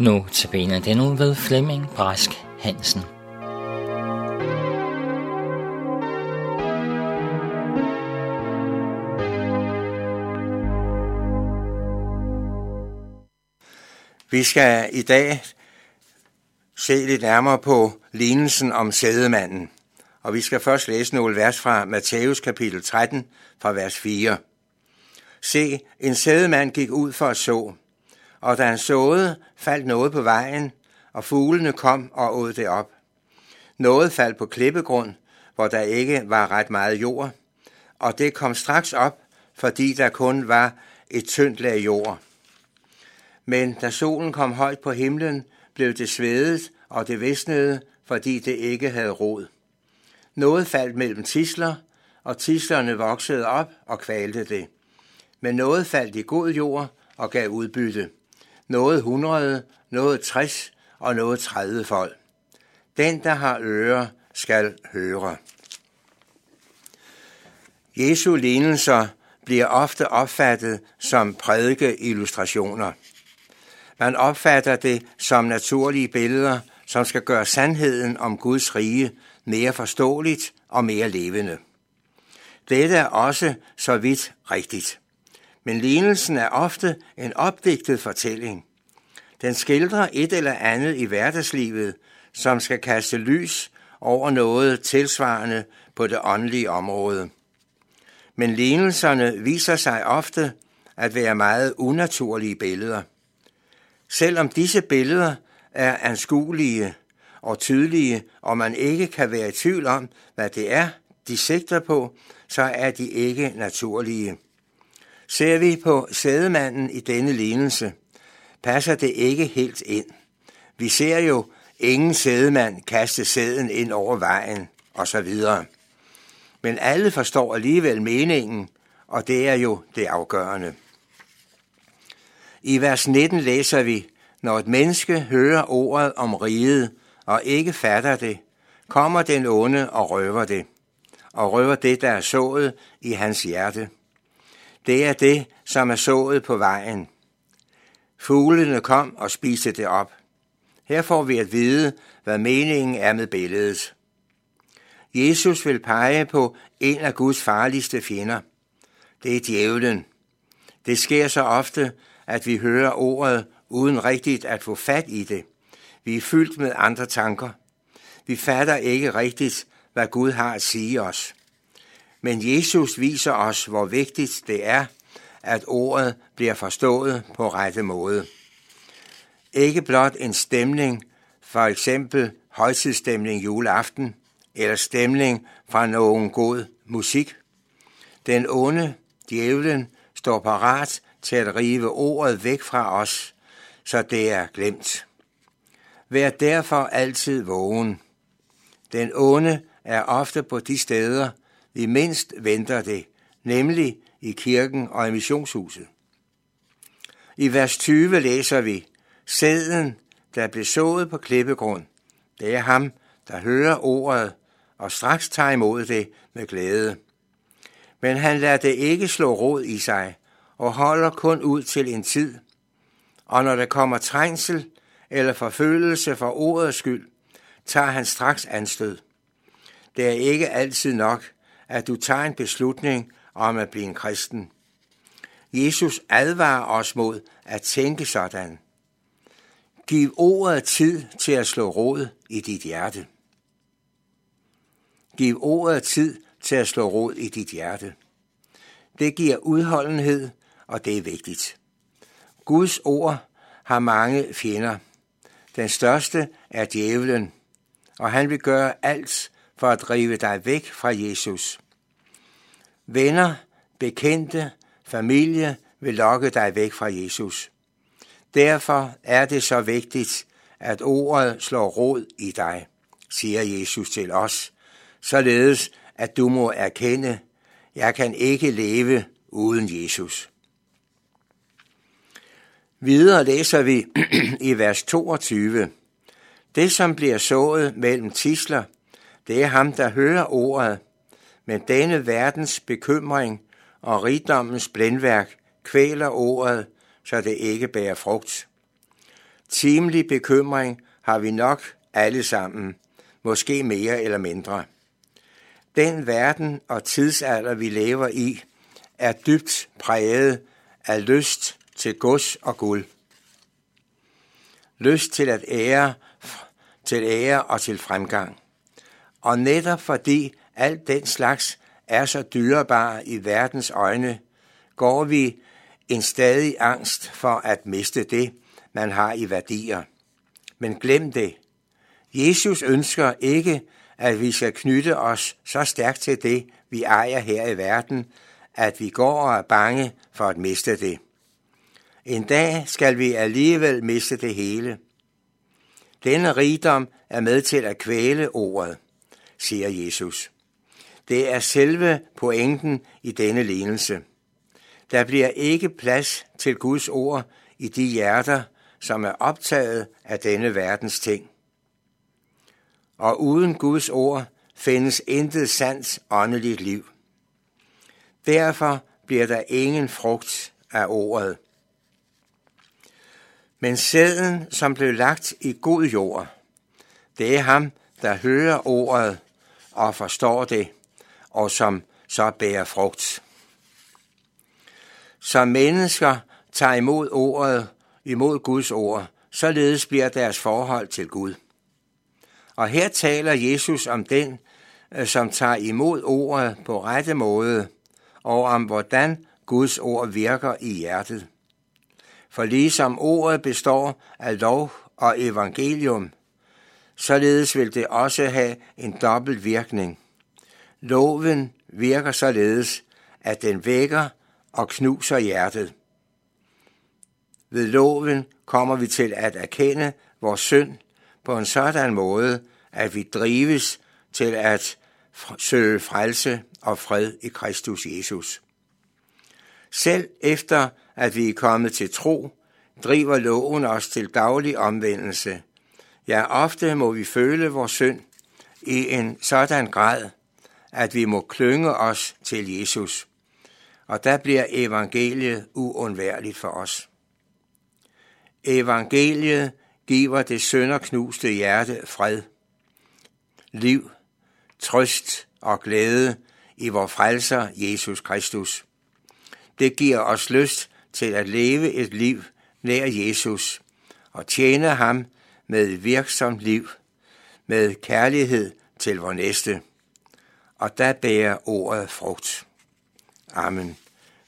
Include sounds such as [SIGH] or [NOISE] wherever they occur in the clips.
Nu til benet den ved Flemming Brask Hansen. Vi skal i dag se lidt nærmere på lignelsen om sædemanden. Og vi skal først læse nogle vers fra Matthæus kapitel 13, fra vers 4. Se, en sædemand gik ud for at så, og da han såede, faldt noget på vejen, og fuglene kom og åd det op. Noget faldt på klippegrund, hvor der ikke var ret meget jord, og det kom straks op, fordi der kun var et tyndt lag jord. Men da solen kom højt på himlen, blev det svedet, og det visnede, fordi det ikke havde rod. Noget faldt mellem tisler, og tislerne voksede op og kvalte det. Men noget faldt i god jord og gav udbytte. Noget 100, noget 60 og noget 30 folk. Den, der har ører, skal høre. Jesu lignelser bliver ofte opfattet som prædikeillustrationer. Man opfatter det som naturlige billeder, som skal gøre sandheden om Guds rige mere forståeligt og mere levende. Dette er også så vidt rigtigt. Men lignelsen er ofte en opdigtet fortælling. Den skildrer et eller andet i hverdagslivet, som skal kaste lys over noget tilsvarende på det åndelige område. Men lignelserne viser sig ofte at være meget unaturlige billeder. Selvom disse billeder er anskuelige og tydelige, og man ikke kan være i tvivl om, hvad det er, de sigter på, så er de ikke naturlige. Ser vi på sædemanden i denne lignelse, passer det ikke helt ind. Vi ser jo ingen sædemand kaste sæden ind over vejen, osv. Men alle forstår alligevel meningen, og det er jo det afgørende. I vers 19 læser vi, når et menneske hører ordet om riget og ikke fatter det, kommer den onde og røver det, og røver det, der er sået i hans hjerte. Det er det, som er sået på vejen. Fuglene kom og spiste det op. Her får vi at vide, hvad meningen er med billedet. Jesus vil pege på en af Guds farligste fjender. Det er djævlen. Det sker så ofte, at vi hører ordet uden rigtigt at få fat i det. Vi er fyldt med andre tanker. Vi fatter ikke rigtigt, hvad Gud har at sige os. Men Jesus viser os, hvor vigtigt det er, at ordet bliver forstået på rette måde. Ikke blot en stemning, for eksempel højtidsstemning juleaften, eller stemning fra nogen god musik. Den onde, djævlen, står parat til at rive ordet væk fra os, så det er glemt. Vær derfor altid vågen. Den onde er ofte på de steder, vi mindst venter det, nemlig i kirken og i missionshuset. I vers 20 læser vi, Sæden, der blev sået på klippegrund, det er ham, der hører ordet og straks tager imod det med glæde. Men han lader det ikke slå rod i sig og holder kun ud til en tid. Og når der kommer trængsel eller forfølgelse for ordets skyld, tager han straks anstød. Det er ikke altid nok, at du tager en beslutning om at blive en kristen. Jesus advarer os mod at tænke sådan. Giv ordet tid til at slå rod i dit hjerte. Giv ordet tid til at slå rod i dit hjerte. Det giver udholdenhed, og det er vigtigt. Guds ord har mange fjender. Den største er djævlen, og han vil gøre alt for at drive dig væk fra Jesus. Venner, bekendte, familie vil lokke dig væk fra Jesus. Derfor er det så vigtigt, at ordet slår rod i dig, siger Jesus til os, således at du må erkende, jeg kan ikke leve uden Jesus. Videre læser vi [CLEARS THROAT] i vers 22. Det, som bliver sået mellem tisler, det er ham, der hører ordet, men denne verdens bekymring og rigdommens blændværk kvæler ordet, så det ikke bærer frugt. Timelig bekymring har vi nok alle sammen, måske mere eller mindre. Den verden og tidsalder, vi lever i, er dybt præget af lyst til gods og guld. Lyst til at ære, til ære og til fremgang. Og netop fordi alt den slags er så dyrebar i verdens øjne, går vi en stadig angst for at miste det, man har i værdier. Men glem det. Jesus ønsker ikke, at vi skal knytte os så stærkt til det, vi ejer her i verden, at vi går og er bange for at miste det. En dag skal vi alligevel miste det hele. Denne rigdom er med til at kvæle ordet, siger Jesus. Det er selve pointen i denne lignelse. Der bliver ikke plads til Guds ord i de hjerter, som er optaget af denne verdens ting. Og uden Guds ord findes intet sandt åndeligt liv. Derfor bliver der ingen frugt af ordet. Men sæden, som blev lagt i god jord, det er ham, der hører ordet og forstår det, og som så bærer frugt. Som mennesker tager imod ordet, imod Guds ord, således bliver deres forhold til Gud. Og her taler Jesus om den, øh, som tager imod ordet på rette måde, og om hvordan Guds ord virker i hjertet. For ligesom ordet består af lov og evangelium, således vil det også have en dobbelt virkning. Loven virker således, at den vækker og knuser hjertet. Ved loven kommer vi til at erkende vores synd på en sådan måde, at vi drives til at søge frelse og fred i Kristus Jesus. Selv efter at vi er kommet til tro, driver loven os til daglig omvendelse. Ja, ofte må vi føle vores synd i en sådan grad, at vi må klynge os til Jesus. Og der bliver evangeliet uundværligt for os. Evangeliet giver det sønderknuste hjerte fred, liv, trøst og glæde i vor frelser Jesus Kristus. Det giver os lyst til at leve et liv nær Jesus og tjene ham med et virksomt liv, med kærlighed til vor næste. Og der bærer ordet frugt. Amen.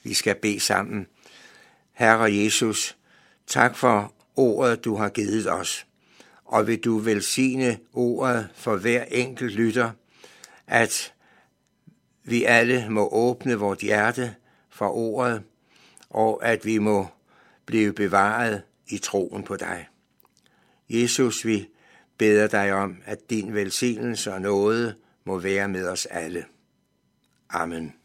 Vi skal bede sammen. Herre Jesus, tak for ordet, du har givet os. Og vil du velsigne ordet for hver enkelt lytter, at vi alle må åbne vort hjerte for ordet, og at vi må blive bevaret i troen på dig. Jesus, vi beder dig om, at din velsignelse og nåde må være med os alle. Amen.